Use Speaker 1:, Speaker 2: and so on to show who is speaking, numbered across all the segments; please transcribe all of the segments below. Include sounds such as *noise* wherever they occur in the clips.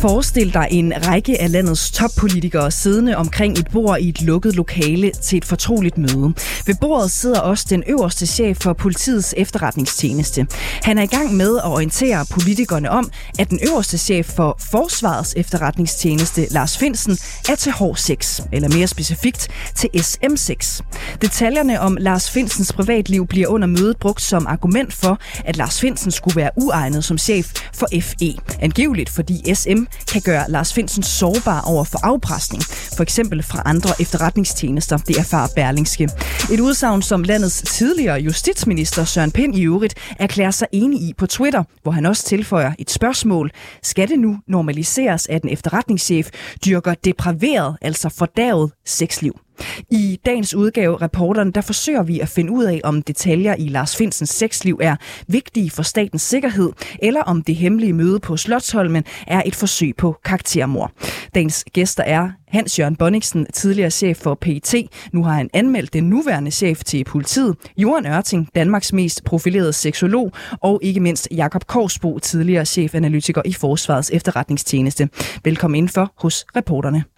Speaker 1: Forestil dig en række af landets toppolitikere siddende omkring et bord i et lukket lokale til et fortroligt møde. Ved bordet sidder også den øverste chef for politiets efterretningstjeneste. Han er i gang med at orientere politikerne om, at den øverste chef for Forsvarets efterretningstjeneste, Lars Finsen, er til H6, eller mere specifikt til SM6. Detaljerne om Lars Finsens privatliv bliver under mødet brugt som argument for, at Lars Finsen skulle være uegnet som chef for FE. Angiveligt fordi SM kan gøre Lars Finsen sårbar over for afpresning, for eksempel fra andre efterretningstjenester, det erfarer Berlingske. Et udsagn, som landets tidligere justitsminister Søren Pind i øvrigt erklærer sig enig i på Twitter, hvor han også tilføjer et spørgsmål. Skal det nu normaliseres, at en efterretningschef dyrker depraveret, altså fordavet sexliv? I dagens udgave Reporteren, der forsøger vi at finde ud af, om detaljer i Lars Finsens sexliv er vigtige for statens sikkerhed, eller om det hemmelige møde på Slottholmen er et forsøg på karaktermor. Dagens gæster er Hans Jørgen Bonniksen, tidligere chef for PET. Nu har han anmeldt den nuværende chef til politiet. Johan Ørting, Danmarks mest profilerede seksolog. Og ikke mindst Jakob Korsbo, tidligere chefanalytiker i Forsvarets efterretningstjeneste. Velkommen indenfor hos reporterne.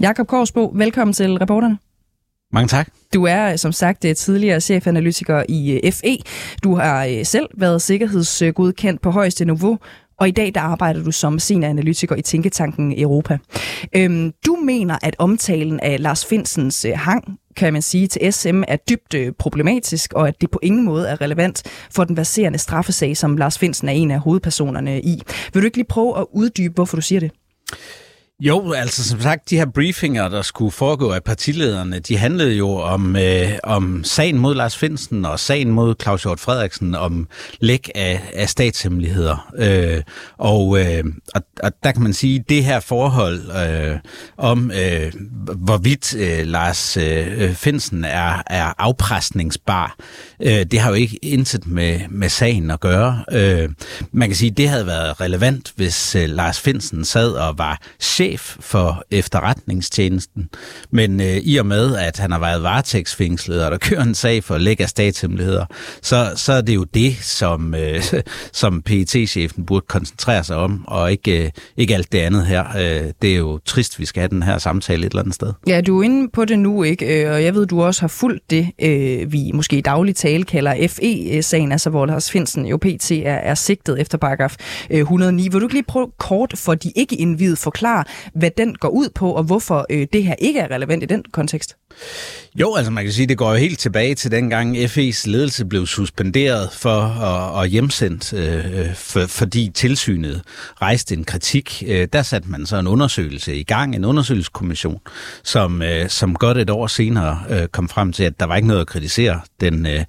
Speaker 1: Jakob Korsbo, velkommen til reporterne.
Speaker 2: Mange tak.
Speaker 1: Du er som sagt tidligere chefanalytiker i øh, FE. Du har øh, selv været sikkerhedsgodkendt på højeste niveau, og i dag der arbejder du som senioranalytiker i Tænketanken Europa. Øhm, du mener, at omtalen af Lars Finsens øh, hang kan man sige, til SM er dybt problematisk, og at det på ingen måde er relevant for den baserende straffesag, som Lars Finsen er en af hovedpersonerne i. Vil du ikke lige prøve at uddybe, hvorfor du siger det?
Speaker 2: Jo, altså som sagt, de her briefinger, der skulle foregå af partilederne, de handlede jo om, øh, om sagen mod Lars Finsen og sagen mod Claus Hjort Frederiksen om læk af, af statshemmeligheder. Øh, og, øh, og, og der kan man sige, det her forhold øh, om, øh, hvorvidt øh, Lars øh, Finsen er, er afpresningsbar, øh, det har jo ikke intet med, med sagen at gøre. Øh, man kan sige, det havde været relevant, hvis øh, Lars Finsen sad og var chef chef for efterretningstjenesten, men øh, i og med, at han har været varetægtsfængslet, og der kører en sag for læg af statshemmeligheder, så, så er det jo det, som, øh, *laughs* som pet chefen burde koncentrere sig om, og ikke, øh, ikke alt det andet her. Øh, det er jo trist, vi skal have den her samtale et eller andet sted.
Speaker 1: Ja, du er inde på det nu, ikke? Øh, og jeg ved, du også har fulgt det, øh, vi måske i daglig tale kalder FE-sagen, altså hvor Lars Finsen jo pt. er, er sigtet efter paragraf øh, 109. Vil du ikke lige prøve kort for de ikke indvidet forklare, hvad den går ud på, og hvorfor øh, det her ikke er relevant i den kontekst?
Speaker 2: Jo, altså man kan sige, det går jo helt tilbage til dengang FE's ledelse blev suspenderet for at, hjemsendt, øh, øh, for, fordi tilsynet rejste en kritik. Øh, der satte man så en undersøgelse i gang, en undersøgelseskommission, som, øh, som godt et år senere øh, kom frem til, at der var ikke noget at kritisere den, øh,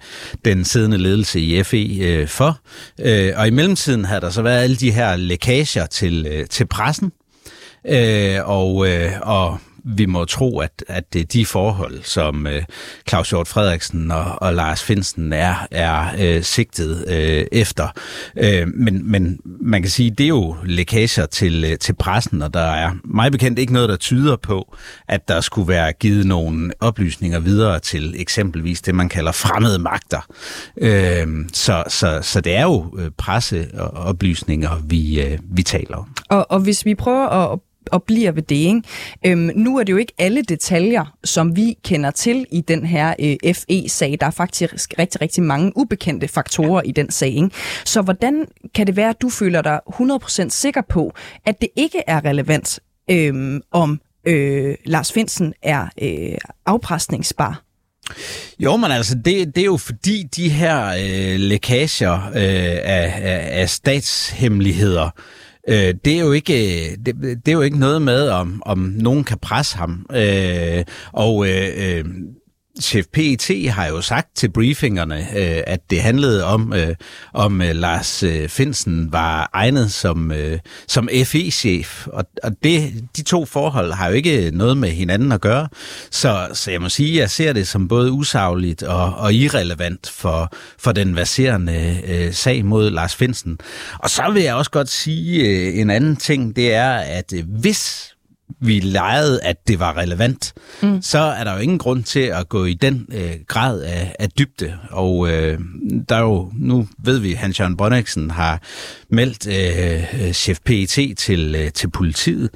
Speaker 2: den siddende ledelse i FE øh, for. Øh, og i mellemtiden havde der så været alle de her lækager til, øh, til pressen, Øh, og, øh, og vi må tro, at, at det er de forhold, som øh, Claus Hjort Frederiksen og, og Lars Finsen er, er øh, sigtet øh, efter. Øh, men, men man kan sige, det er jo lækager til, øh, til pressen, og der er meget bekendt ikke noget, der tyder på, at der skulle være givet nogle oplysninger videre til eksempelvis det, man kalder fremmede magter. Øh, så, så, så det er jo øh, presseoplysninger, vi, øh, vi taler om.
Speaker 1: Og, og hvis vi prøver at og bliver ved det. Ikke? Øhm, nu er det jo ikke alle detaljer, som vi kender til i den her øh, FE-sag. Der er faktisk rigtig, rigtig mange ubekendte faktorer i den sag. Ikke? Så hvordan kan det være, at du føler dig 100% sikker på, at det ikke er relevant, øhm, om øh, Lars Finsen er øh, afpresningsbar?
Speaker 2: Jo, men altså, det, det er jo fordi de her øh, lækager øh, af, af, af statshemmeligheder, Øh, Øh, det, er jo ikke, det, det er jo ikke noget med, om, om nogen kan presse ham. Øh, og øh, øh, chef PET har jo sagt til briefingerne, øh, at det handlede om, øh, om øh, Lars øh, Finsen var egnet som, øh, som FE-chef. Og, og det, de to forhold har jo ikke noget med hinanden at gøre. Så, så jeg må sige, at jeg ser det som både usagligt og, og irrelevant for, for den verserende øh, sag mod Lars Finsen. Og så vil jeg også godt sige øh, en anden ting, det er, at øh, hvis vi legede, at det var relevant, mm. så er der jo ingen grund til at gå i den øh, grad af, af dybde. Og øh, der er jo, nu ved vi, at Hans Jørgen Bonniksen har meldt øh, øh chef PET til, øh, til politiet.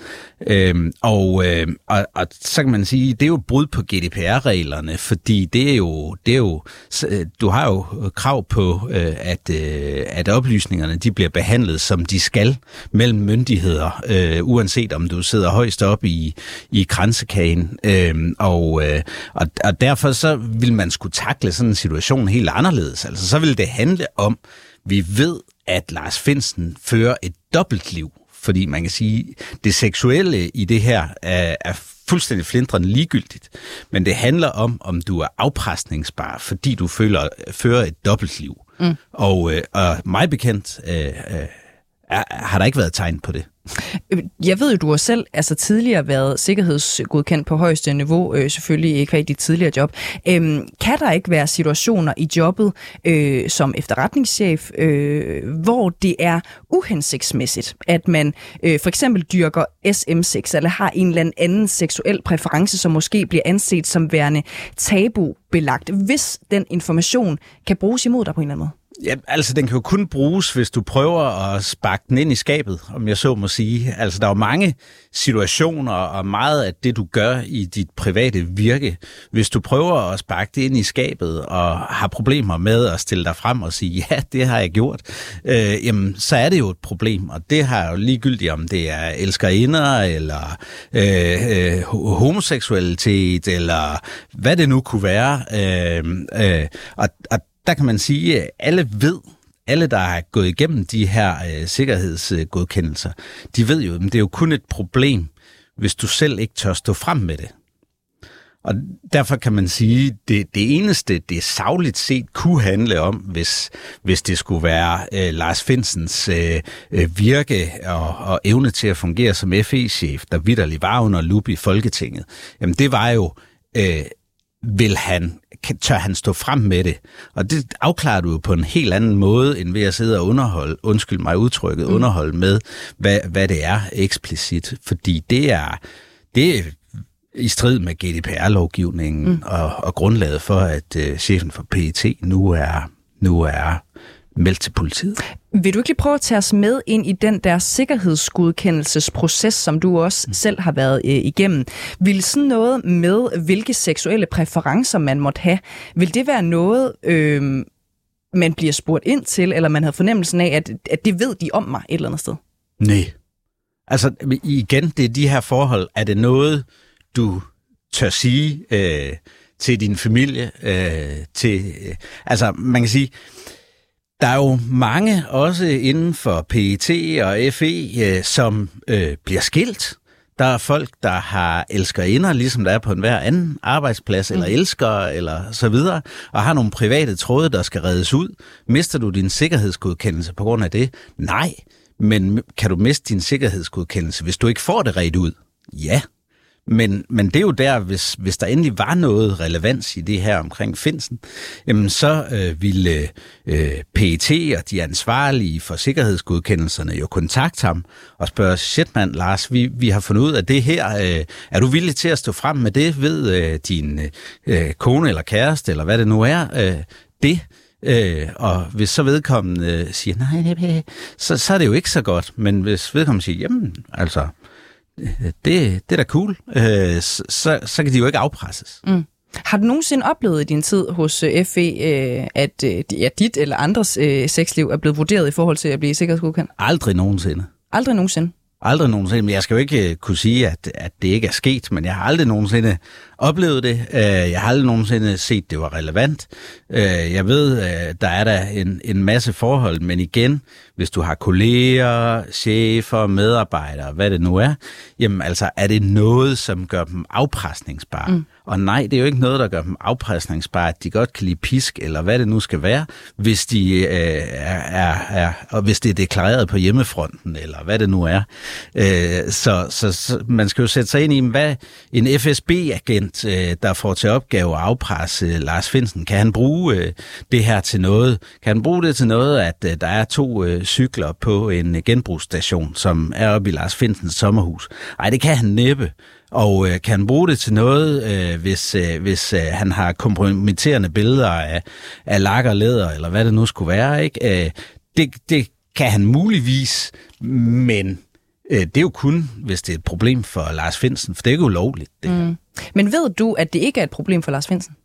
Speaker 2: Øh, og, øh, og, og så kan man sige, det er jo brud på GDPR-reglerne, fordi det er jo, det er jo, øh, du har jo krav på, øh, at, øh, at oplysningerne de bliver behandlet, som de skal mellem myndigheder, øh, uanset om du sidder højst op i, i kransekagen. Øh, og, øh, og, og derfor så vil man skulle takle sådan en situation helt anderledes. Altså så vil det handle om, vi ved, at Lars Finsen fører et dobbeltliv, fordi man kan sige, det seksuelle i det her er, er fuldstændig flindrende ligegyldigt, men det handler om, om du er afpresningsbar, fordi du føler, fører et dobbeltliv. Mm. Og, øh, og mig bekendt øh, øh, har der ikke været tegn på det.
Speaker 1: Øh, jeg ved jo, du har selv altså, tidligere været sikkerhedsgodkendt på højeste niveau, øh, selvfølgelig ikke i dit tidligere job. Øhm, kan der ikke være situationer i jobbet øh, som efterretningschef, øh, hvor det er uhensigtsmæssigt, at man øh, for eksempel dyrker SM6 eller har en eller anden seksuel præference, som måske bliver anset som værende tabubelagt, hvis den information kan bruges imod dig på en eller anden måde?
Speaker 2: Ja, altså den kan jo kun bruges, hvis du prøver at sparke den ind i skabet, om jeg så må sige. Altså der er jo mange situationer og meget af det, du gør i dit private virke. Hvis du prøver at sparke det ind i skabet og har problemer med at stille dig frem og sige, ja, det har jeg gjort, øh, jamen så er det jo et problem. Og det har jo ligegyldigt, om det er elskerinder eller øh, øh, homoseksualitet eller hvad det nu kunne være. Øh, øh, og, og der kan man sige, at alle ved, alle, der har gået igennem de her øh, sikkerhedsgodkendelser, de ved jo, at det er jo kun et problem, hvis du selv ikke tør stå frem med det. Og derfor kan man sige, at det, det eneste, det savligt set kunne handle om, hvis, hvis det skulle være øh, Lars Finsens øh, øh virke og, og evne til at fungere som FE-chef, der vidderlig var under lup i Folketinget, jamen det var jo, øh, vil han tør han stå frem med det? Og det afklarer du jo på en helt anden måde, end ved at sidde og underholde, undskyld mig udtrykket, mm. underholde med, hvad, hvad det er eksplicit. Fordi det er, det er i strid med GDPR-lovgivningen mm. og, og grundlaget for, at uh, chefen for PET nu er, nu er meldt til politiet.
Speaker 1: Vil du ikke lige prøve at tage os med ind i den der sikkerhedsgodkendelsesproces, som du også mm. selv har været øh, igennem? Vil sådan noget med, hvilke seksuelle præferencer man måtte have, vil det være noget, øh, man bliver spurgt ind til, eller man havde fornemmelsen af, at, at det ved de om mig et eller andet sted?
Speaker 2: Nej. Altså igen, det er de her forhold. Er det noget, du tør sige øh, til din familie? Øh, til, øh, altså man kan sige, der er jo mange, også inden for PET og FE, øh, som øh, bliver skilt. Der er folk, der har elskerinder, ligesom der er på enhver anden arbejdsplads, mm. eller elsker, eller så videre, og har nogle private tråde, der skal reddes ud. Mister du din sikkerhedsgodkendelse på grund af det? Nej, men kan du miste din sikkerhedsgodkendelse, hvis du ikke får det ret ud? Ja, men, men det er jo der, hvis, hvis der endelig var noget relevans i det her omkring Finsen, jamen så øh, ville øh, PET og de ansvarlige for sikkerhedsgodkendelserne jo kontakte ham og spørge, shit mand, Lars, vi, vi har fundet ud af det her. Øh, er du villig til at stå frem med det ved øh, din øh, kone eller kæreste, eller hvad det nu er? Øh, det Øh, og hvis så vedkommende øh, siger, nej, så, så er det jo ikke så godt. Men hvis vedkommende siger, jamen, altså, det, det er da cool, øh, så, så kan de jo ikke afpresses. Mm.
Speaker 1: Har du nogensinde oplevet i din tid hos øh, FE, øh, at ja, dit eller andres sexliv er blevet vurderet i forhold til at blive sikkerhedsgodkendt?
Speaker 2: Aldrig nogensinde.
Speaker 1: Aldrig nogensinde?
Speaker 2: Aldrig nogensinde, men jeg skal jo ikke kunne sige, at, at det ikke er sket, men jeg har aldrig nogensinde oplevet det. Jeg har aldrig nogensinde set, at det var relevant. Jeg ved, der er der en, en masse forhold, men igen, hvis du har kolleger, chefer, medarbejdere, hvad det nu er, jamen altså, er det noget, som gør dem afpresningsbare? Mm. Og nej, det er jo ikke noget, der gør dem afpresningsbare, at de godt kan lide pisk, eller hvad det nu skal være, hvis, de, øh, er, er, og hvis det er deklareret på hjemmefronten, eller hvad det nu er. Øh, så, så, så man skal jo sætte sig ind i, hvad en FSB-agent, øh, der får til opgave at afpresse Lars Finsen, kan han bruge øh, det her til noget? Kan han bruge det til noget, at øh, der er to øh, cykler på en øh, genbrugsstation, som er oppe i Lars Finsens sommerhus? Nej, det kan han næppe. Og øh, kan han bruge det til noget, øh, hvis, øh, hvis øh, han har kompromitterende billeder af, af lak og læder, eller hvad det nu skulle være, ikke? Øh, det, det kan han muligvis, men øh, det er jo kun, hvis det er et problem for Lars Finsen, for det er ikke ulovligt. Det. Mm.
Speaker 1: Men ved du, at det ikke er et problem for Lars Finsen?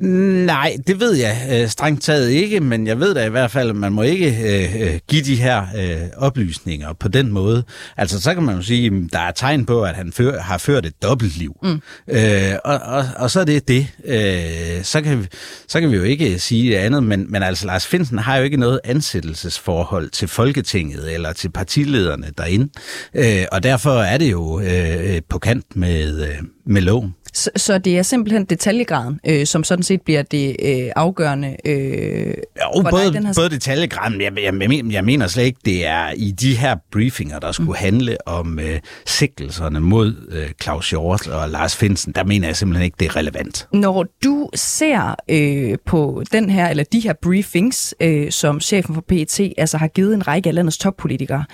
Speaker 2: Nej, det ved jeg øh, strengt taget ikke, men jeg ved da i hvert fald, at man må ikke øh, øh, give de her øh, oplysninger på den måde. Altså, så kan man jo sige, at der er tegn på, at han før, har ført et dobbeltliv. Mm. Øh, og, og, og så er det det. Øh, så, kan vi, så kan vi jo ikke sige andet, men, men altså, Lars Finsen har jo ikke noget ansættelsesforhold til Folketinget eller til partilederne derinde. Øh, og derfor er det jo øh, på kant med, øh, med loven.
Speaker 1: Så, så det er simpelthen detaljegraden, øh, som sådan set bliver det øh, afgørende øh,
Speaker 2: jo, både, den her... både detaljegraden, jeg, jeg, jeg, jeg mener slet ikke, det er i de her briefinger, der skulle mm. handle om øh, sigtelserne mod øh, Claus Hjort og Lars Finsen, der mener jeg simpelthen ikke, det er relevant.
Speaker 1: Når du ser øh, på den her, eller de her briefings, øh, som chefen for PET altså har givet en række af landets toppolitikere,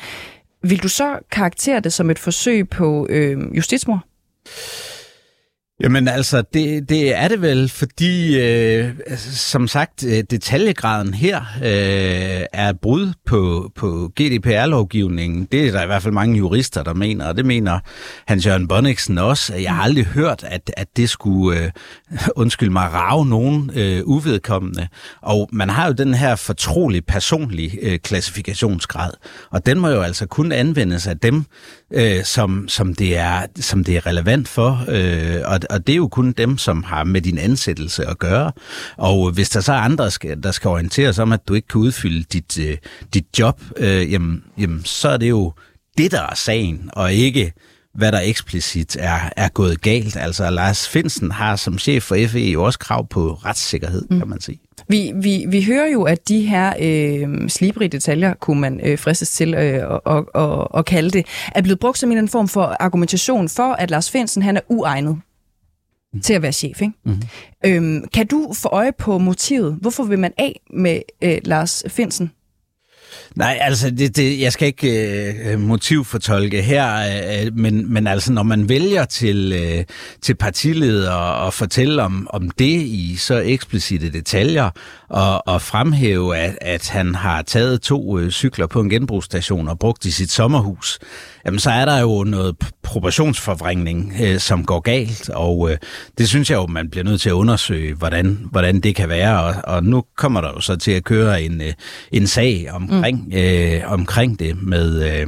Speaker 1: vil du så karaktere det som et forsøg på øh, justitsmord?
Speaker 2: Jamen altså, det, det er det vel, fordi øh, som sagt, øh, detaljegraden her øh, er brud på, på GDPR-lovgivningen. Det er der i hvert fald mange jurister, der mener, og det mener Hans Jørgen Bonniksen også. Jeg har aldrig hørt, at, at det skulle, øh, *laughs* undskyld mig, rave nogen øh, uvedkommende. Og man har jo den her fortrolig personlig øh, klassifikationsgrad, og den må jo altså kun anvendes af dem, øh, som, som, det er, som det er relevant for, øh, og, og det er jo kun dem, som har med din ansættelse at gøre. Og hvis der så er andre, skal, der skal orienteres om, at du ikke kan udfylde dit, øh, dit job, øh, jamen, jamen, så er det jo det, der er sagen, og ikke hvad der eksplicit er, er gået galt. Altså Lars Finsen har som chef for FE jo også krav på retssikkerhed, mm. kan man sige.
Speaker 1: Vi, vi, vi hører jo, at de her øh, slibrige detaljer, kunne man øh, fristes til øh, at, at, at, kalde det, er blevet brugt som en form for argumentation for, at Lars Finsen han er uegnet mm. til at være chef. Ikke? Mm. Øhm, kan du få øje på motivet? Hvorfor vil man af med øh, Lars Finsen?
Speaker 2: Nej, altså, det, det, jeg skal ikke øh, motivfortolke her, øh, men, men altså, når man vælger til, øh, til partileder og fortælle om, om det i så eksplicite detaljer, og, og fremhæve, at, at han har taget to øh, cykler på en genbrugsstation og brugt i sit sommerhus, jamen så er der jo noget proportionsforvrængning, øh, som går galt, og øh, det synes jeg jo, man bliver nødt til at undersøge, hvordan, hvordan det kan være, og, og nu kommer der jo så til at køre en, øh, en sag om mm øh, omkring det med, øh,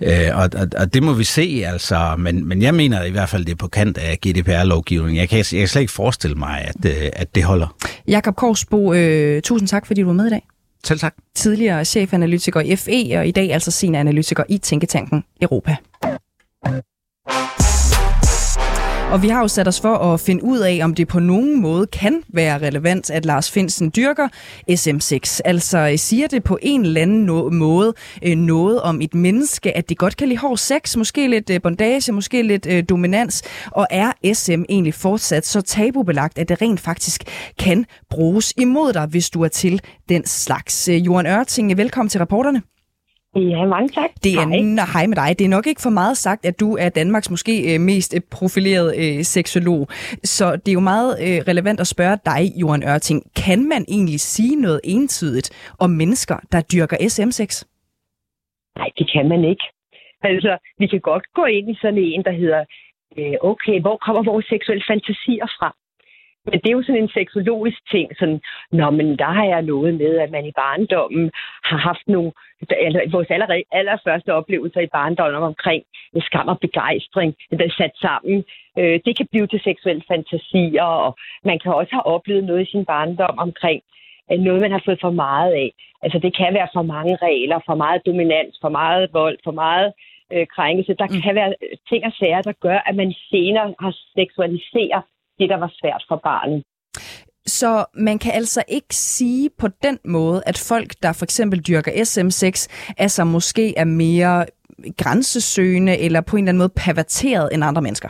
Speaker 2: øh, og, og, og det må vi se, altså, men, men jeg mener i hvert fald, det er på kant af GDPR-lovgivningen. Jeg kan, jeg kan slet ikke forestille mig, at, øh, at det holder.
Speaker 1: Jakob Korsbo, øh, tusind tak, fordi du var med i dag.
Speaker 2: Selv tak.
Speaker 1: Tidligere chefanalytiker i FE, og i dag altså senioranalytiker i Tænketanken Europa. Og vi har jo sat os for at finde ud af, om det på nogen måde kan være relevant, at Lars Finsen dyrker SM6. Altså øh, siger det på en eller anden no- måde øh, noget om et menneske, at det godt kan lide hård sex, måske lidt øh, bondage, måske lidt øh, dominans, og er SM egentlig fortsat så tabubelagt, at det rent faktisk kan bruges imod dig, hvis du er til den slags. Øh, Johan Ørting, velkommen til reporterne.
Speaker 3: Ja, mange tak.
Speaker 1: Det er, hej. hej med dig. Det er nok ikke for meget sagt, at du er Danmarks måske øh, mest øh, profilerede øh, seksolog. Så det er jo meget øh, relevant at spørge dig, Johan Ørting. Kan man egentlig sige noget entydigt om mennesker, der dyrker SM6?
Speaker 3: Nej, det kan man ikke. Altså, vi kan godt gå ind i sådan en, der hedder, øh, okay, hvor kommer vores seksuelle fantasier fra? Men det er jo sådan en seksologisk ting, sådan, nå, men der har jeg noget med, at man i barndommen har haft nogle, eller vores allerede, allerførste oplevelser i barndommen omkring skam og begejstring, der er sat sammen. Øh, det kan blive til seksuelle fantasier, og man kan også have oplevet noget i sin barndom omkring øh, noget, man har fået for meget af. Altså det kan være for mange regler, for meget dominans, for meget vold, for meget øh, krænkelse. Der mm. kan være ting og sager, der gør, at man senere har seksualiseret det, der var svært for barnet.
Speaker 1: Så man kan altså ikke sige på den måde, at folk, der for eksempel dyrker SM6, altså måske er mere grænsesøgende eller på en eller anden måde perverteret end andre mennesker?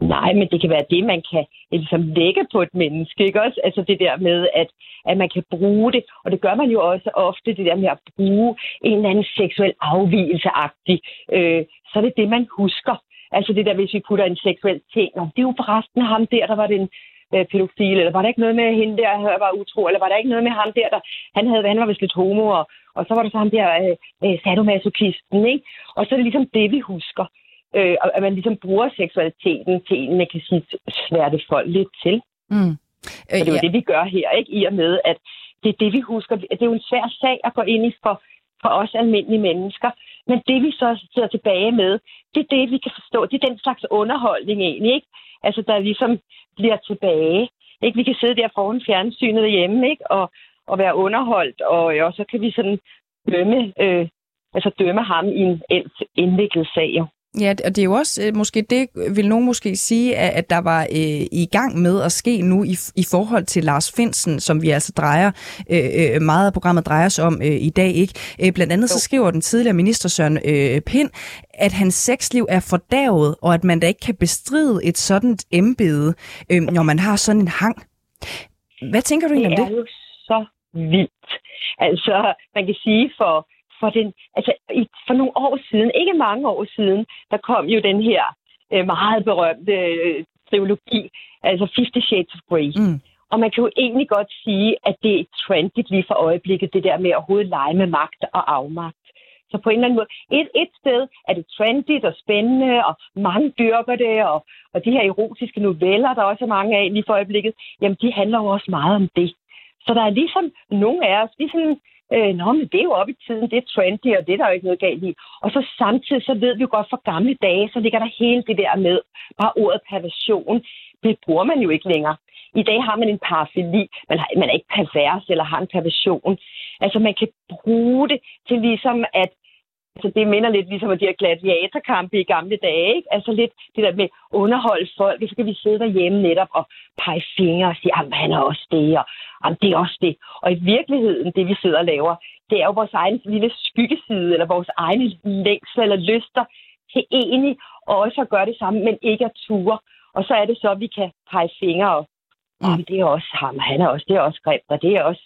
Speaker 3: Nej, men det kan være det, man kan ligesom lægge på et menneske, ikke også? Altså det der med, at, at man kan bruge det, og det gør man jo også ofte, det der med at bruge en eller anden seksuel afvielseagtig, øh, så er det det, man husker. Altså det der, hvis vi putter en seksuel ting, og det er jo forresten ham der, der var den øh, pædofil, eller var der ikke noget med hende der, der var utro, eller var der ikke noget med ham der, der han, havde, han var vist lidt homo, og, og så var der så ham der øh, øh, sadomasochisten, ikke? Og så er det ligesom det, vi husker. Øh, at man ligesom bruger seksualiteten til en, man kan sige, sværte folk lidt til. Mm. Øh, og det er jo ja. det, vi gør her, ikke? I og med, at det er det, vi husker. Det er jo en svær sag at gå ind i for, for os almindelige mennesker. Men det, vi så sidder tilbage med, det er det, vi kan forstå. Det er den slags underholdning egentlig, ikke? Altså, der ligesom bliver tilbage. Ikke? Vi kan sidde der foran fjernsynet derhjemme ikke? Og, og være underholdt, og, og så kan vi sådan dømme, øh, altså dømme ham i en indviklet sag. Jo.
Speaker 1: Ja, og det er jo også øh, måske det, vil nogen måske sige, at, at der var øh, i gang med at ske nu i, i forhold til Lars Finsen, som vi altså drejer, øh, øh, meget af programmet drejer sig om øh, i dag. ikke. Øh, blandt andet så skriver den tidligere minister Søren øh, Pind, at hans sexliv er fordavet, og at man da ikke kan bestride et sådan embede, øh, når man har sådan en hang. Hvad tænker du egentlig om det?
Speaker 3: Det er jo så vildt. Altså, man kan sige for for, den, altså, i, for nogle år siden, ikke mange år siden, der kom jo den her øh, meget berømte øh, trilogi, altså Fifty Shades of Grey. Mm. Og man kan jo egentlig godt sige, at det er trendigt lige for øjeblikket, det der med at hovedet lege med magt og afmagt. Så på en eller anden måde, et, et sted er det trendigt og spændende, og mange dyrker det, og, og de her erotiske noveller, der også er mange af lige for øjeblikket, jamen de handler jo også meget om det. Så der er ligesom nogle af os, ligesom øh, nå, men det er jo op i tiden, det er trendy, og det er der jo ikke noget galt i. Og så samtidig, så ved vi jo godt fra gamle dage, så ligger der hele det der med, bare ordet perversion, det bruger man jo ikke længere. I dag har man en parafili, man, har, man er ikke pervers eller har en perversion. Altså man kan bruge det til ligesom at Altså, det minder lidt ligesom de her gladiatorkampe i gamle dage, ikke? Altså lidt det der med underholde folk, og så kan vi sidde derhjemme netop og pege fingre og sige, jamen han er også det, og det er også det. Og i virkeligheden, det vi sidder og laver, det er jo vores egen lille skyggeside, eller vores egne længsler eller lyster til egentlig også at gøre det samme, men ikke at ture. Og så er det så, at vi kan pege fingre og, jamen det er også ham, han er også, det er også grimt, og det er også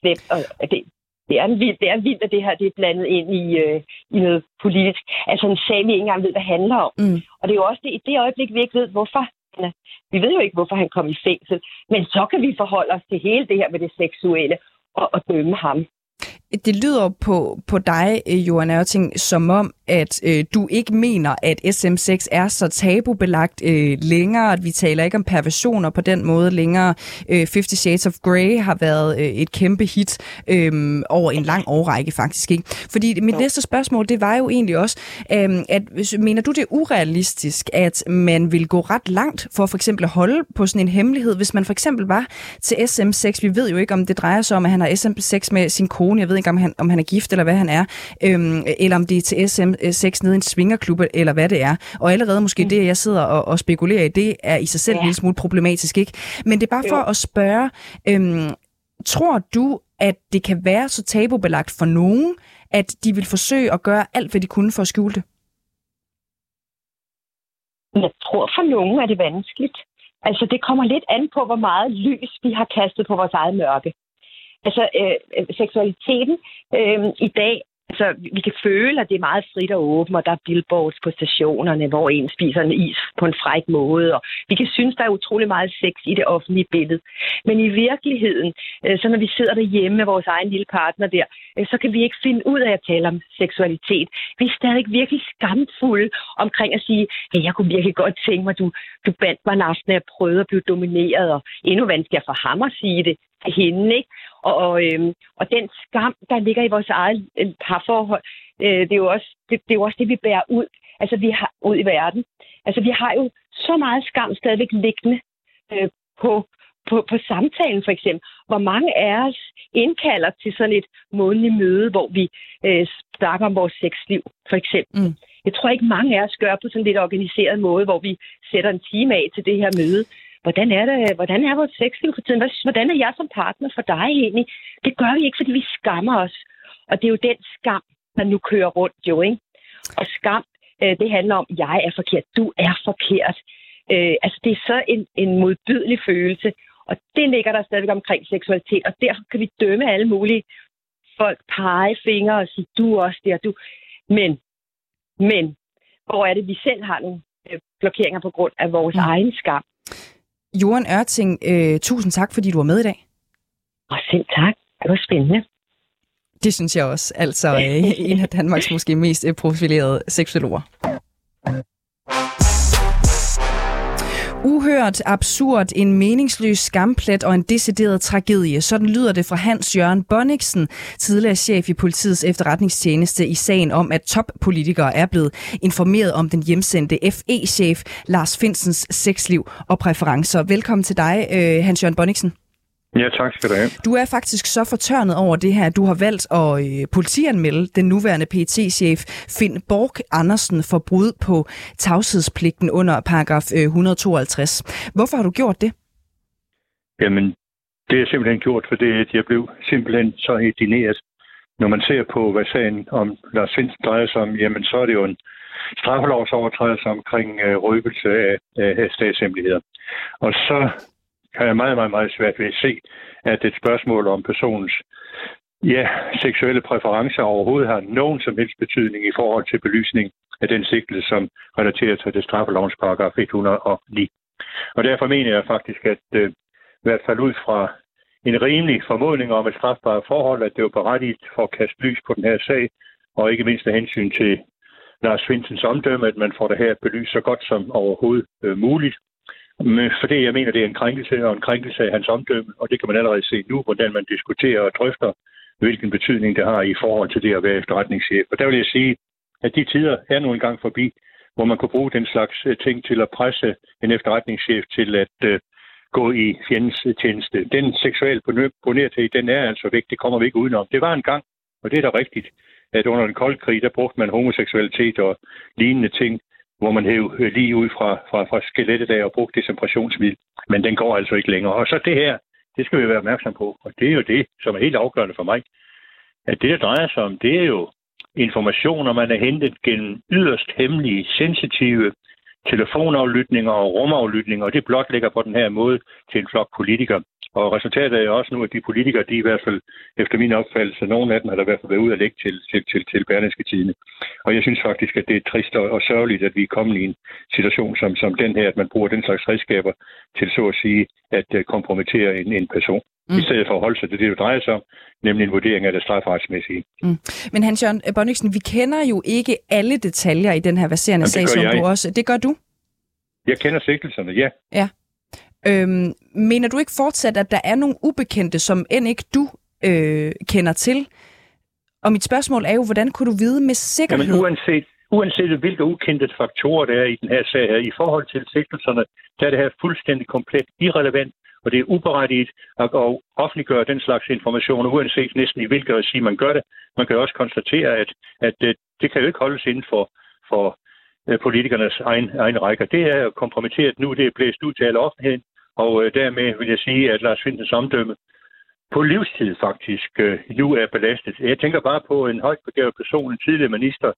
Speaker 3: slemt, og det, det er, vildt, det er vildt, at det her det er blandet ind i, øh, i noget politisk. Altså en sag, vi ikke engang ved, hvad det handler om. Mm. Og det er jo også det, i det øjeblik, vi ikke ved, hvorfor. Vi ved jo ikke, hvorfor han kom i fængsel. Men så kan vi forholde os til hele det her med det seksuelle og, og dømme ham.
Speaker 1: Det lyder på, på dig, øh, Johan Ørting, som om, at øh, du ikke mener, at SM6 er så tabubelagt øh, længere, at vi taler ikke om perversioner på den måde længere. Øh, Fifty Shades of Grey har været øh, et kæmpe hit øh, over en lang årrække faktisk. ikke. Fordi mit næste spørgsmål, det var jo egentlig også, øh, at mener du det er urealistisk, at man vil gå ret langt for for eksempel at holde på sådan en hemmelighed, hvis man for eksempel var til SM6, vi ved jo ikke, om det drejer sig om, at han har SM6 med sin kone, jeg ved ikke, om han, om han er gift eller hvad han er, øh, eller om det er til SM Øh, sex nede i en swingerklub, eller hvad det er. Og allerede måske mm. det, jeg sidder og, og spekulerer i, det er i sig selv ja. en lille smule problematisk, ikke? Men det er bare for jo. at spørge, øhm, tror du, at det kan være så tabubelagt for nogen, at de vil forsøge at gøre alt, hvad de kunne for at skjule det?
Speaker 3: Jeg tror for nogen er det vanskeligt. Altså, det kommer lidt an på, hvor meget lys vi har kastet på vores eget mørke. Altså, øh, øh, seksualiteten øh, i dag Altså, vi kan føle, at det er meget frit og åbent, og der er billboards på stationerne, hvor en spiser en is på en fræk måde, og vi kan synes, der er utrolig meget sex i det offentlige billede. Men i virkeligheden, øh, så når vi sidder derhjemme med vores egen lille partner der, øh, så kan vi ikke finde ud af at tale om seksualitet. Vi er stadig virkelig skamfulde omkring at sige, hey, jeg kunne virkelig godt tænke mig, at du, du bandt mig en aften, at jeg prøvede at blive domineret, og endnu vanskeligere for ham at sige det til hende, ikke? Og, og, øhm, og den skam, der ligger i vores eget øh, parforhold, øh, det, er jo også, det, det er jo også det, vi bærer ud, altså vi har ud i verden. Altså vi har jo så meget skam stadigvæk liggende øh, på, på, på samtalen for eksempel. Hvor mange af os indkalder til sådan et månedligt møde, hvor vi øh, snakker om vores sexliv for eksempel. Mm. Jeg tror ikke mange af os gør på sådan lidt organiseret måde, hvor vi sætter en time af til det her møde. Hvordan er, det, hvordan er vores sexliv for tiden? Hvordan er jeg som partner for dig egentlig? Det gør vi ikke, fordi vi skammer os. Og det er jo den skam, man nu kører rundt jo, ikke? Og skam, øh, det handler om, jeg er forkert, du er forkert. Øh, altså, det er så en, en modbydelig følelse, og det ligger der stadigvæk omkring seksualitet, og derfor kan vi dømme alle mulige folk, pege fingre og sige, du også der, du. Men, men, hvor er det, vi selv har nogle øh, blokeringer på grund af vores mm. egen skam?
Speaker 1: Johan Ørting, øh, tusind tak, fordi du var med i dag.
Speaker 3: Og selv tak. Det var spændende.
Speaker 1: Det synes jeg også. Altså *laughs* øh, en af Danmarks måske mest øh, profilerede seksologer. Uhørt, absurd, en meningsløs skamplet og en decideret tragedie. Sådan lyder det fra Hans Jørgen Bonniksen, tidligere chef i politiets efterretningstjeneste i sagen om, at toppolitikere er blevet informeret om den hjemsendte FE-chef Lars Finsens sexliv og præferencer. Velkommen til dig, øh, Hans Jørgen Bonniksen.
Speaker 4: Ja, tak skal du have.
Speaker 1: Du er faktisk så fortørnet over det her, du har valgt at øh, politianmelde den nuværende pt chef Finn Borg Andersen for brud på tavshedspligten under paragraf 152. Øh, Hvorfor har du gjort det?
Speaker 4: Jamen, det er simpelthen gjort, fordi jeg blev simpelthen så indineret. Når man ser på, hvad sagen om Lars Finsen drejer sig om, jamen så er det jo en straffelovsovertrædelse omkring øh, røbelse af, af statshemmeligheder. Og så har jeg meget, meget, meget svært ved at se, at et spørgsmål om personens ja, seksuelle præferencer overhovedet har nogen som helst betydning i forhold til belysning af den sigtelse, som relaterer sig til straffelovens paragraf 109. Og derfor mener jeg faktisk, at øh, i hvert fald ud fra en rimelig formodning om et strafbart forhold, at det var berettigt for at kaste lys på den her sag, og ikke mindst af hensyn til Lars Svindsens omdømme, at man får det her belyst så godt som overhovedet øh, muligt. Men fordi jeg mener, det er en krænkelse og en krænkelse af hans omdømme, og det kan man allerede se nu, hvordan man diskuterer og drøfter, hvilken betydning det har i forhold til det at være efterretningschef. Og der vil jeg sige, at de tider er nu engang forbi, hvor man kunne bruge den slags øh, ting til at presse en efterretningschef til at øh, gå i fjendens øh, tjeneste. Den seksuelle til, den er altså væk, det kommer vi ikke udenom. Det var en gang, og det er da rigtigt, at under den kolde krig, der brugte man homoseksualitet og lignende ting hvor man hæv øh, lige ud fra, fra, fra skelettet af og brugte det som pressionsmiddel. Men den går altså ikke længere. Og så det her, det skal vi være opmærksom på. Og det er jo det, som er helt afgørende for mig. At det, der drejer sig om, det er jo informationer, man er hentet gennem yderst hemmelige, sensitive telefonaflytninger og rumaflytninger, og det blot ligger på den her måde til en flok politikere. Og resultatet er også nu, at de politikere, de i hvert fald, efter min opfattelse, nogle af dem har der i hvert fald været ude at lægge til, til, til, til Berlingske Tidene. Og jeg synes faktisk, at det er trist og, og sørgeligt, at vi er kommet i en situation som, som den her, at man bruger den slags redskaber til så at sige at øh, kompromittere en, en person. Mm. I stedet for at holde sig til det, det drejer sig om, nemlig en vurdering af det strafretsmæssige.
Speaker 1: Mm. Men Hans-Jørgen Bonniksen, vi kender jo ikke alle detaljer i den her verserende sag, som du også... Det gør du?
Speaker 4: Jeg kender sigtelserne, ja.
Speaker 1: Ja. Øhm, mener du ikke fortsat, at der er nogle ubekendte, som end ikke du øh, kender til? Og mit spørgsmål er jo, hvordan kunne du vide med sikkerhed?
Speaker 4: Jamen uanset, uanset hvilke ukendte faktorer der er i den her sag her, i forhold til sigtelserne, der er det her fuldstændig komplet irrelevant, og det er uberettiget at, offentliggøre den slags informationer, uanset næsten i hvilket regi man gør det. Man kan også konstatere, at, at det, det kan jo ikke holdes inden for, for øh, politikernes egen, egen rækker. Det er kompromitteret nu, det er blæst ud til alle offentligheden, og øh, dermed vil jeg sige, at Lars Fintens omdømme på livstid faktisk øh, nu er belastet. Jeg tænker bare på en højt begavet person, en tidligere minister,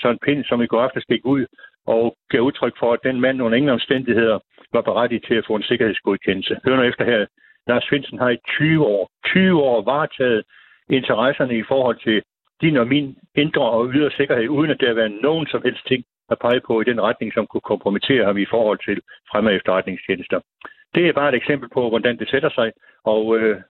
Speaker 4: Søren Pind, som i går aftes gik ud og gav udtryk for, at den mand under ingen omstændigheder var berettiget til at få en sikkerhedsgodkendelse. Hør nu efter her. Lars Finsen har i 20 år, 20 år varetaget interesserne i forhold til din og min indre og ydre sikkerhed, uden at der var nogen som helst ting at pege på i den retning, som kunne kompromittere ham i forhold til fremme efterretningstjenester. Det er bare et eksempel på, hvordan det sætter sig, og øh,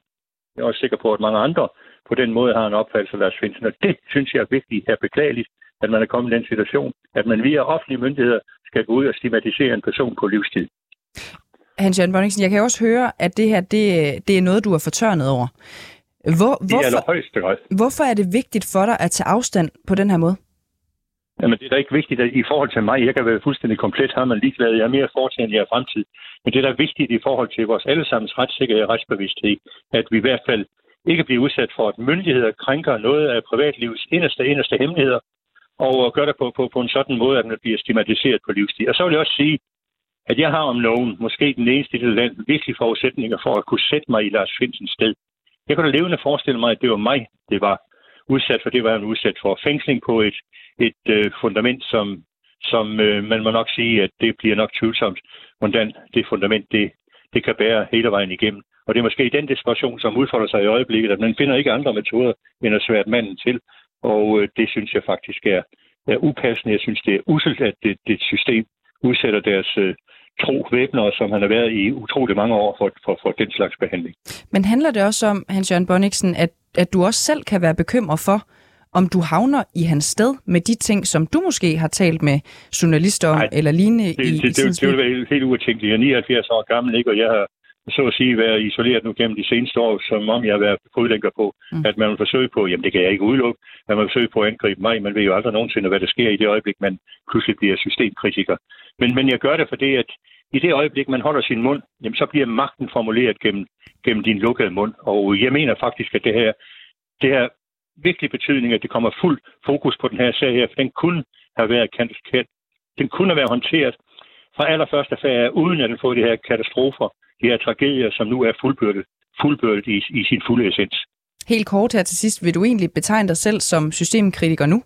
Speaker 4: jeg er også sikker på, at mange andre på den måde har en opfattelse af Lars Finsen, og det synes jeg er vigtigt her beklageligt, at man er kommet i den situation, at man via offentlige myndigheder skal gå ud og stigmatisere en person på livstid.
Speaker 1: Hans-Jørgen Bonningsen, jeg kan også høre, at det her det, det er noget, du er fortørnet over.
Speaker 4: Hvor, hvorfor, I
Speaker 1: hvorfor er det vigtigt for dig at tage afstand på den her måde?
Speaker 4: Jamen, det er da ikke vigtigt at, i forhold til mig. Jeg kan være fuldstændig komplet har man ligeglad. Jeg er mere fortid, end jeg er fremtid. Men det er da vigtigt i forhold til vores allesammens retssikkerhed og retsbevidsthed, at vi i hvert fald ikke bliver udsat for, at myndigheder krænker noget af privatlivets inderste, inderste hemmeligheder. og gør det på, på, på en sådan måde, at man bliver stigmatiseret på livsstil. Og så vil jeg også sige, at jeg har om nogen, måske den eneste i det land, virkelig forudsætninger for at kunne sætte mig i Lars Finsens sted. Jeg kan da levende forestille mig, at det var mig, det var udsat for. Det var han udsat for fængsling på et, et øh, fundament, som, som øh, man må nok sige, at det bliver nok tvivlsomt, hvordan det fundament, det, det kan bære hele vejen igennem. Og det er måske den desperation, som udfolder sig i øjeblikket, at man finder ikke andre metoder, end at svære manden til. Og øh, det synes jeg faktisk er, er upassende. Jeg synes, det er uselt, at det, det system udsætter deres øh, tro væbner, som han har været i utrolig mange år for, for, for den slags behandling.
Speaker 1: Men handler det også om, Hans-Jørgen Bonniksen, at, at du også selv kan være bekymret for, om du havner i hans sted med de ting, som du måske har talt med journalister om, Nej, eller lignende
Speaker 4: det,
Speaker 1: i,
Speaker 4: det, det, det, det vil være helt utænkeligt. Jeg er 79 år gammel, ikke? og jeg har så at sige været isoleret nu gennem de seneste år, som om jeg har været fodlænker på, mm. at man vil forsøge på, jamen det kan jeg ikke udelukke, at man vil forsøge på at angribe mig. Man ved jo aldrig nogensinde, hvad der sker i det øjeblik, man pludselig bliver systemkritiker. Men, men jeg gør det, fordi at i det øjeblik, man holder sin mund, jamen, så bliver magten formuleret gennem, gennem din lukkede mund. Og jeg mener faktisk, at det her, det her vigtig betydning, at det kommer fuld fokus på den her sag her, for den kunne have været kandidat. Den kunne have været håndteret fra allerførste færd, uden at den får de her katastrofer, de her tragedier, som nu er fuldbyrdet, fuldbyrdet i, i sin fulde essens.
Speaker 1: Helt kort her til sidst, vil du egentlig betegne dig selv som systemkritiker nu?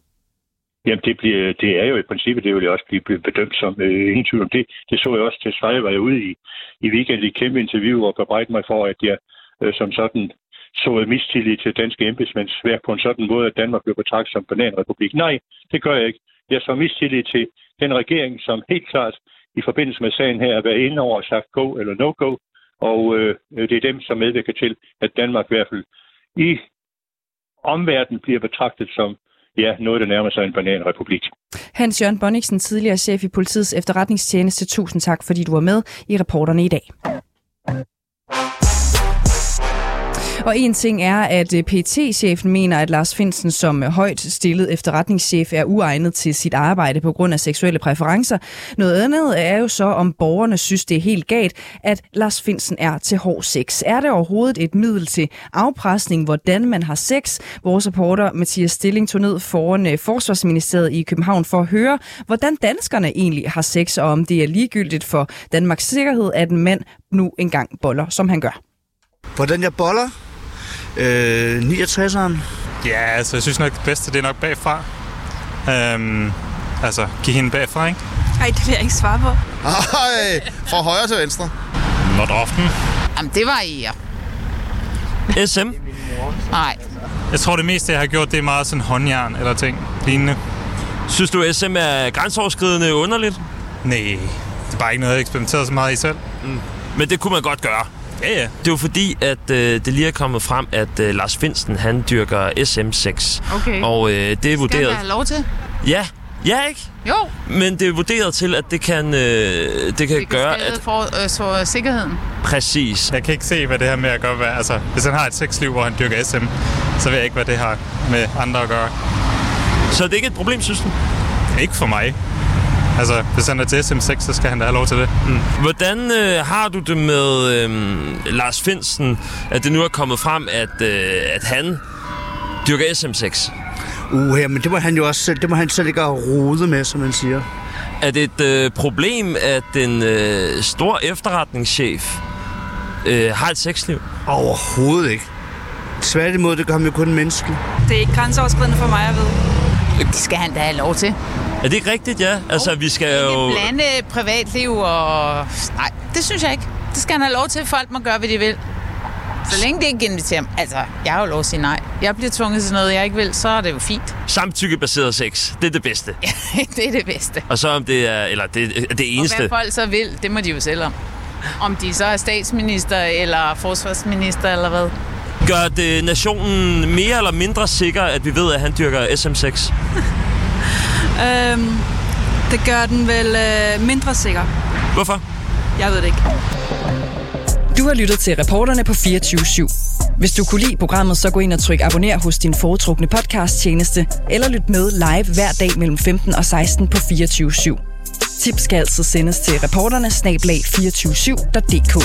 Speaker 4: Jamen, det, bliver, det er jo i princippet, det vil jeg også blive bedømt som. Øh, ingen tvivl om det. Det så jeg også til Sverige, var jeg ude i, i weekend i et kæmpe interview og bebrejdte mig for, at jeg øh, som sådan så et mistillid til danske embedsmænds værk på en sådan måde, at Danmark blev betragtet som bananrepublik. Nej, det gør jeg ikke. Jeg så mistillid til den regering, som helt klart i forbindelse med sagen her er været inde over og sagt go eller no go. Og øh, det er dem, som medvirker til, at Danmark i hvert fald i omverdenen bliver betragtet som ja, noget, der nærmer sig en bananrepublik.
Speaker 1: Hans Jørgen Bonniksen, tidligere chef i politiets efterretningstjeneste. Tusind tak, fordi du var med i reporterne i dag. Og en ting er, at øh, pt chefen mener, at Lars Finsen som øh, højt stillet efterretningschef er uegnet til sit arbejde på grund af seksuelle præferencer. Noget andet er jo så, om borgerne synes, det er helt galt, at Lars Finsen er til hård sex. Er det overhovedet et middel til afpresning, hvordan man har sex? Vores reporter Mathias Stilling tog ned foran øh, Forsvarsministeriet i København for at høre, hvordan danskerne egentlig har sex, og om det er ligegyldigt for Danmarks sikkerhed, at en mand nu engang boller, som han gør.
Speaker 5: Hvordan jeg boller? Øh, 69'eren.
Speaker 6: Ja, altså jeg synes nok, det bedste det er nok bagfra. Øhm, altså, give hende bagfra, ikke?
Speaker 7: Ej, det vil jeg ikke svare på.
Speaker 5: Ej, fra højre til venstre.
Speaker 6: Not often.
Speaker 7: Jamen, det var I, ja.
Speaker 8: SM?
Speaker 7: Nej.
Speaker 6: Jeg tror, det meste, jeg har gjort, det er meget sådan håndjern eller ting lignende.
Speaker 8: Synes du, SM er grænseoverskridende underligt?
Speaker 6: Nej, det er bare ikke noget, jeg har eksperimenteret så meget i selv.
Speaker 8: Mm. Men det kunne man godt gøre.
Speaker 6: Ja, ja.
Speaker 8: Det er jo fordi, at øh, det lige er kommet frem, at øh, Lars Finsten, han dyrker SM6.
Speaker 7: Okay.
Speaker 8: Og øh, det er
Speaker 7: Skal
Speaker 8: vurderet...
Speaker 7: have lov til?
Speaker 8: Ja, ja ikke?
Speaker 7: Jo.
Speaker 8: Men det er vurderet til, at det kan, øh, det kan
Speaker 7: Det
Speaker 8: gøre,
Speaker 7: skade
Speaker 8: at...
Speaker 7: for, øh, så sikkerheden.
Speaker 8: Præcis.
Speaker 6: Jeg kan ikke se, hvad det her med at gøre være. Altså, hvis han har et sexliv, hvor han dyrker SM, så ved jeg ikke, hvad det har med andre at gøre.
Speaker 8: Så det er ikke et problem, synes du?
Speaker 6: Ikke for mig. Altså, hvis han er til SM6, så skal han da have lov til det.
Speaker 8: Mm. Hvordan øh, har du det med øh, Lars Finsten, at det nu er kommet frem, at, øh, at han dyrker SM6?
Speaker 5: Uh, ja, men det må han jo også selv, det må han selv ikke have rode med, som man siger.
Speaker 8: Er det et øh, problem, at en øh, stor efterretningschef øh, har et sexliv?
Speaker 5: Overhovedet ikke. Tværtimod, det gør ham jo kun menneskelig.
Speaker 7: Det er ikke grænseoverskridende for mig at vide. Det skal han da have lov til.
Speaker 8: Er det ikke rigtigt, ja? Altså, vi skal jo...
Speaker 7: Blande privatliv og... Nej, det synes jeg ikke. Det skal han have lov til. Folk må gøre, hvad de vil. Så længe det ikke inviterer mig. Altså, jeg har jo lov at sige nej. Jeg bliver tvunget til noget, jeg ikke vil, så er det jo fint.
Speaker 8: Samtykkebaseret sex, det er det bedste. *laughs*
Speaker 7: Ja, det er det bedste.
Speaker 8: Og så om det er, eller det, det eneste.
Speaker 7: Og hvad folk så vil, det må de jo selv om. Om de så er statsminister eller forsvarsminister eller hvad.
Speaker 8: Gør det nationen mere eller mindre sikker, at vi ved, at han dyrker SM6? *laughs*
Speaker 9: Øhm, det gør den vel øh, mindre sikker.
Speaker 8: Hvorfor?
Speaker 9: Jeg ved det ikke.
Speaker 1: Du har lyttet til reporterne på 24-7. Hvis du kunne lide programmet, så gå ind og tryk abonner hos din foretrukne podcast-tjeneste, eller lyt med live hver dag mellem 15 og 16 på 24-7. Tips skal altså sendes til reporterne snablag 247.dk.